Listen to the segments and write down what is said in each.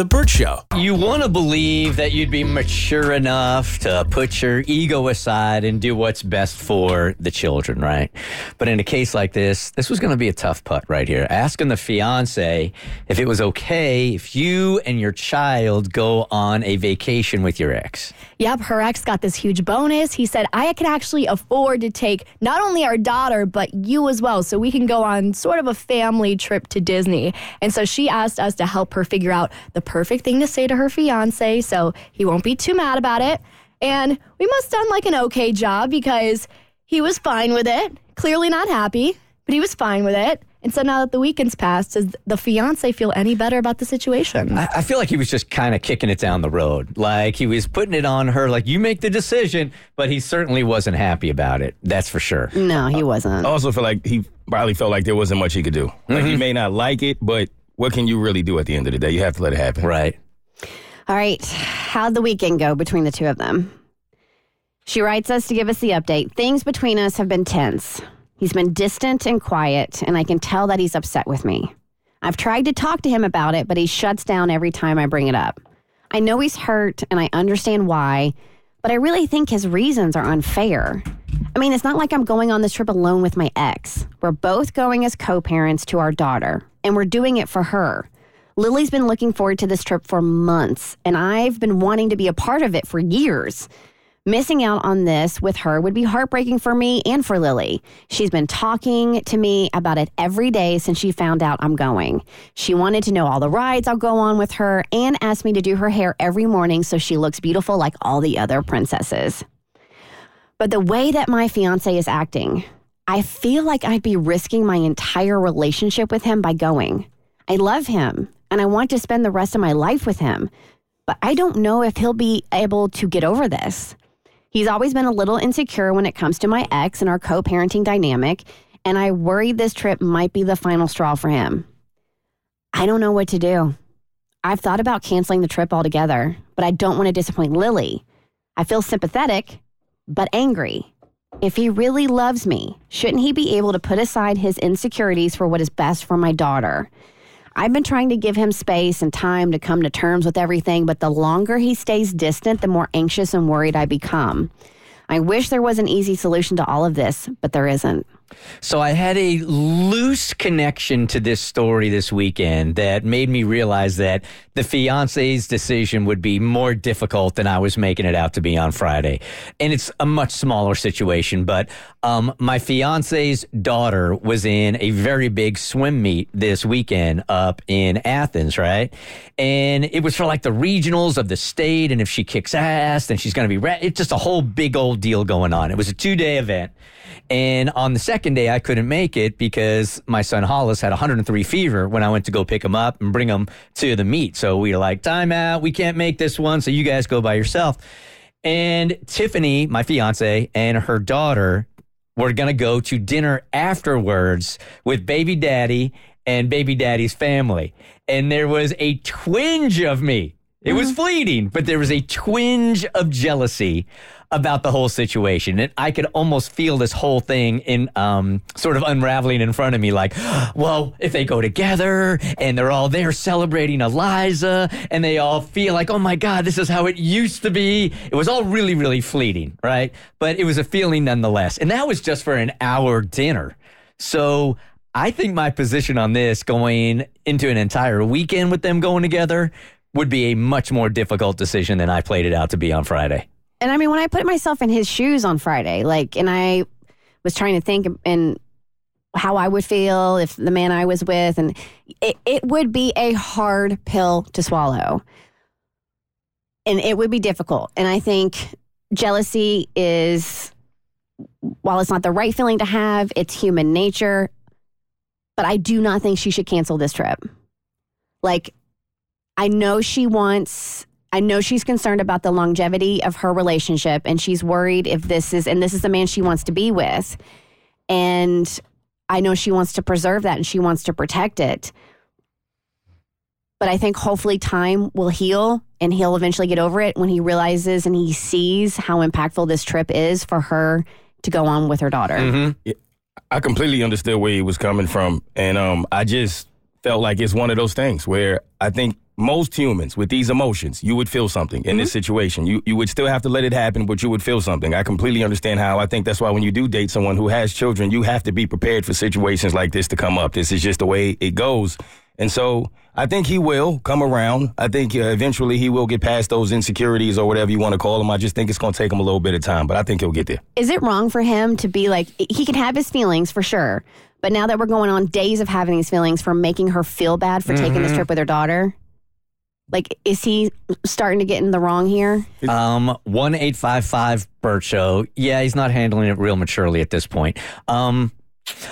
The Bert Show. You want to believe that you'd be mature enough to put your ego aside and do what's best for the children, right? But in a case like this, this was going to be a tough putt right here. Asking the fiance if it was okay if you and your child go on a vacation with your ex. Yep, her ex got this huge bonus. He said, I can actually afford to take not only our daughter, but you as well, so we can go on sort of a family trip to Disney. And so she asked us to help her figure out the perfect thing to say to her fiance so he won't be too mad about it. And we must done like an okay job because he was fine with it. Clearly not happy, but he was fine with it. And so now that the weekend's passed, does the fiance feel any better about the situation? I, I feel like he was just kind of kicking it down the road. Like he was putting it on her, like, you make the decision, but he certainly wasn't happy about it. That's for sure. no, he wasn't. I also feel like he probably felt like there wasn't much he could do. Like he mm-hmm. may not like it, but what can you really do at the end of the day? You have to let it happen. Right. All right. How'd the weekend go between the two of them? She writes us to give us the update. Things between us have been tense. He's been distant and quiet, and I can tell that he's upset with me. I've tried to talk to him about it, but he shuts down every time I bring it up. I know he's hurt, and I understand why, but I really think his reasons are unfair. I mean, it's not like I'm going on this trip alone with my ex. We're both going as co parents to our daughter, and we're doing it for her. Lily's been looking forward to this trip for months, and I've been wanting to be a part of it for years. Missing out on this with her would be heartbreaking for me and for Lily. She's been talking to me about it every day since she found out I'm going. She wanted to know all the rides I'll go on with her and asked me to do her hair every morning so she looks beautiful like all the other princesses. But the way that my fiance is acting, I feel like I'd be risking my entire relationship with him by going. I love him and I want to spend the rest of my life with him, but I don't know if he'll be able to get over this. He's always been a little insecure when it comes to my ex and our co parenting dynamic, and I worry this trip might be the final straw for him. I don't know what to do. I've thought about canceling the trip altogether, but I don't want to disappoint Lily. I feel sympathetic, but angry. If he really loves me, shouldn't he be able to put aside his insecurities for what is best for my daughter? I've been trying to give him space and time to come to terms with everything, but the longer he stays distant, the more anxious and worried I become. I wish there was an easy solution to all of this, but there isn't. So I had a loose connection to this story this weekend that made me realize that the fiance's decision would be more difficult than I was making it out to be on Friday. And it's a much smaller situation, but um, my fiance's daughter was in a very big swim meet this weekend up in Athens, right? And it was for like the regionals of the state, and if she kicks ass, then she's going to be. Re- it's just a whole big old deal going on. It was a two day event. And on the second day, I couldn't make it because my son Hollis had 103 fever when I went to go pick him up and bring him to the meet. So we were like, time out. We can't make this one. So you guys go by yourself. And Tiffany, my fiance, and her daughter were going to go to dinner afterwards with baby daddy and baby daddy's family. And there was a twinge of me. It was mm-hmm. fleeting, but there was a twinge of jealousy about the whole situation. And I could almost feel this whole thing in um, sort of unraveling in front of me like, well, if they go together and they're all there celebrating Eliza and they all feel like, oh my God, this is how it used to be. It was all really, really fleeting, right? But it was a feeling nonetheless. And that was just for an hour dinner. So I think my position on this going into an entire weekend with them going together would be a much more difficult decision than I played it out to be on Friday. And I mean, when I put myself in his shoes on Friday, like, and I was trying to think and how I would feel if the man I was with, and it, it would be a hard pill to swallow. And it would be difficult. And I think jealousy is, while it's not the right feeling to have, it's human nature. But I do not think she should cancel this trip. Like, I know she wants, I know she's concerned about the longevity of her relationship and she's worried if this is, and this is the man she wants to be with. And I know she wants to preserve that and she wants to protect it. But I think hopefully time will heal and he'll eventually get over it when he realizes and he sees how impactful this trip is for her to go on with her daughter. I completely understood where he was coming from, and um, I just felt like it's one of those things where I think most humans with these emotions, you would feel something in this situation. You you would still have to let it happen, but you would feel something. I completely understand how. I think that's why when you do date someone who has children, you have to be prepared for situations like this to come up. This is just the way it goes. And so I think he will come around. I think uh, eventually he will get past those insecurities or whatever you want to call them. I just think it's going to take him a little bit of time, but I think he'll get there. Is it wrong for him to be like, he can have his feelings for sure, but now that we're going on days of having these feelings for making her feel bad for taking this trip with her daughter? Like, is he starting to get in the wrong here? Um, one eight five five Bert Show. Yeah, he's not handling it real maturely at this point. Um,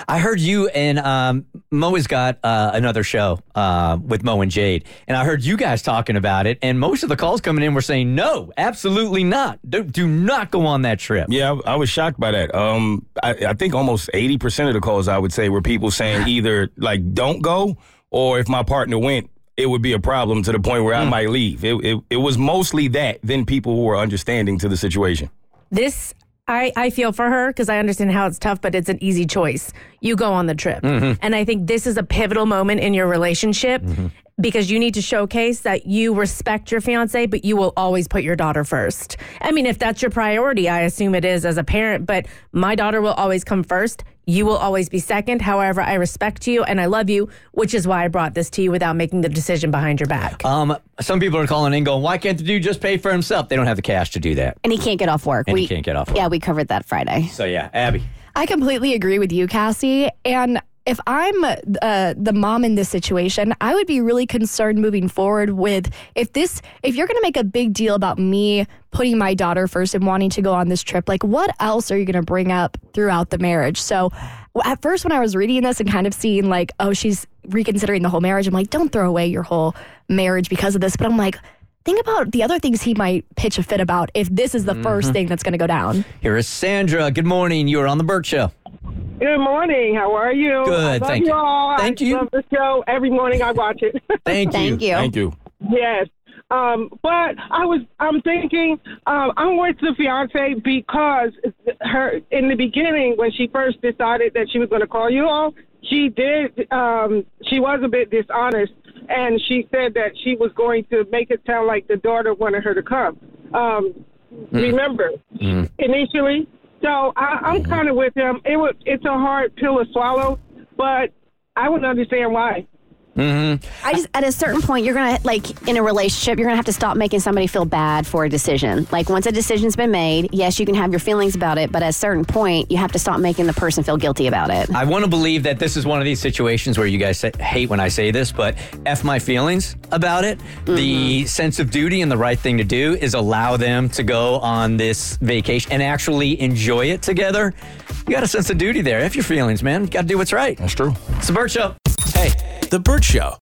I heard you and um, Mo has got uh, another show uh, with Mo and Jade, and I heard you guys talking about it. And most of the calls coming in were saying, "No, absolutely not. Do, do not go on that trip." Yeah, I, I was shocked by that. Um, I, I think almost 80% of the calls I would say were people saying either like, don't go, or if my partner went, it would be a problem to the point where I hmm. might leave. It, it, it was mostly that than people who were understanding to the situation. This I, I feel for her because I understand how it's tough, but it's an easy choice. You go on the trip. Mm-hmm. And I think this is a pivotal moment in your relationship mm-hmm. Because you need to showcase that you respect your fiance, but you will always put your daughter first. I mean, if that's your priority, I assume it is as a parent, but my daughter will always come first. You will always be second. However, I respect you and I love you, which is why I brought this to you without making the decision behind your back. Um, some people are calling in going, "Why can't the dude just pay for himself?" They don't have the cash to do that. And he can't get off work. And he can't get off work. Yeah, we covered that Friday. So yeah, Abby. I completely agree with you, Cassie. And if I'm uh, the mom in this situation, I would be really concerned moving forward with if this, if you're going to make a big deal about me putting my daughter first and wanting to go on this trip, like what else are you going to bring up throughout the marriage? So at first, when I was reading this and kind of seeing like, oh, she's reconsidering the whole marriage, I'm like, don't throw away your whole marriage because of this. But I'm like, think about the other things he might pitch a fit about if this is the first thing that's going to go down. Here is Sandra. Good morning. You are on the Bert Show. Good morning. How are you? Good, I thank you. all. Thank I you. Love the show. Every morning I watch it. Thank you. Thank you. Thank you. yes. Um, but I was I'm thinking um, I'm with the fiance because her in the beginning when she first decided that she was going to call you all, she did um, she was a bit dishonest and she said that she was going to make it sound like the daughter wanted her to come. Um, Remember initially, so I, I'm kind of with him. It was it's a hard pill to swallow, but I would understand why. Mm-hmm. I just at a certain point you're gonna like in a relationship you're gonna have to stop making somebody feel bad for a decision. Like once a decision's been made, yes, you can have your feelings about it, but at a certain point you have to stop making the person feel guilty about it. I want to believe that this is one of these situations where you guys say, hate when I say this, but F my feelings about it. The mm-hmm. sense of duty and the right thing to do is allow them to go on this vacation and actually enjoy it together. You got a sense of duty there. F your feelings, man. You got to do what's right. That's true. It's the Bert Show. Hey. The Bert Show.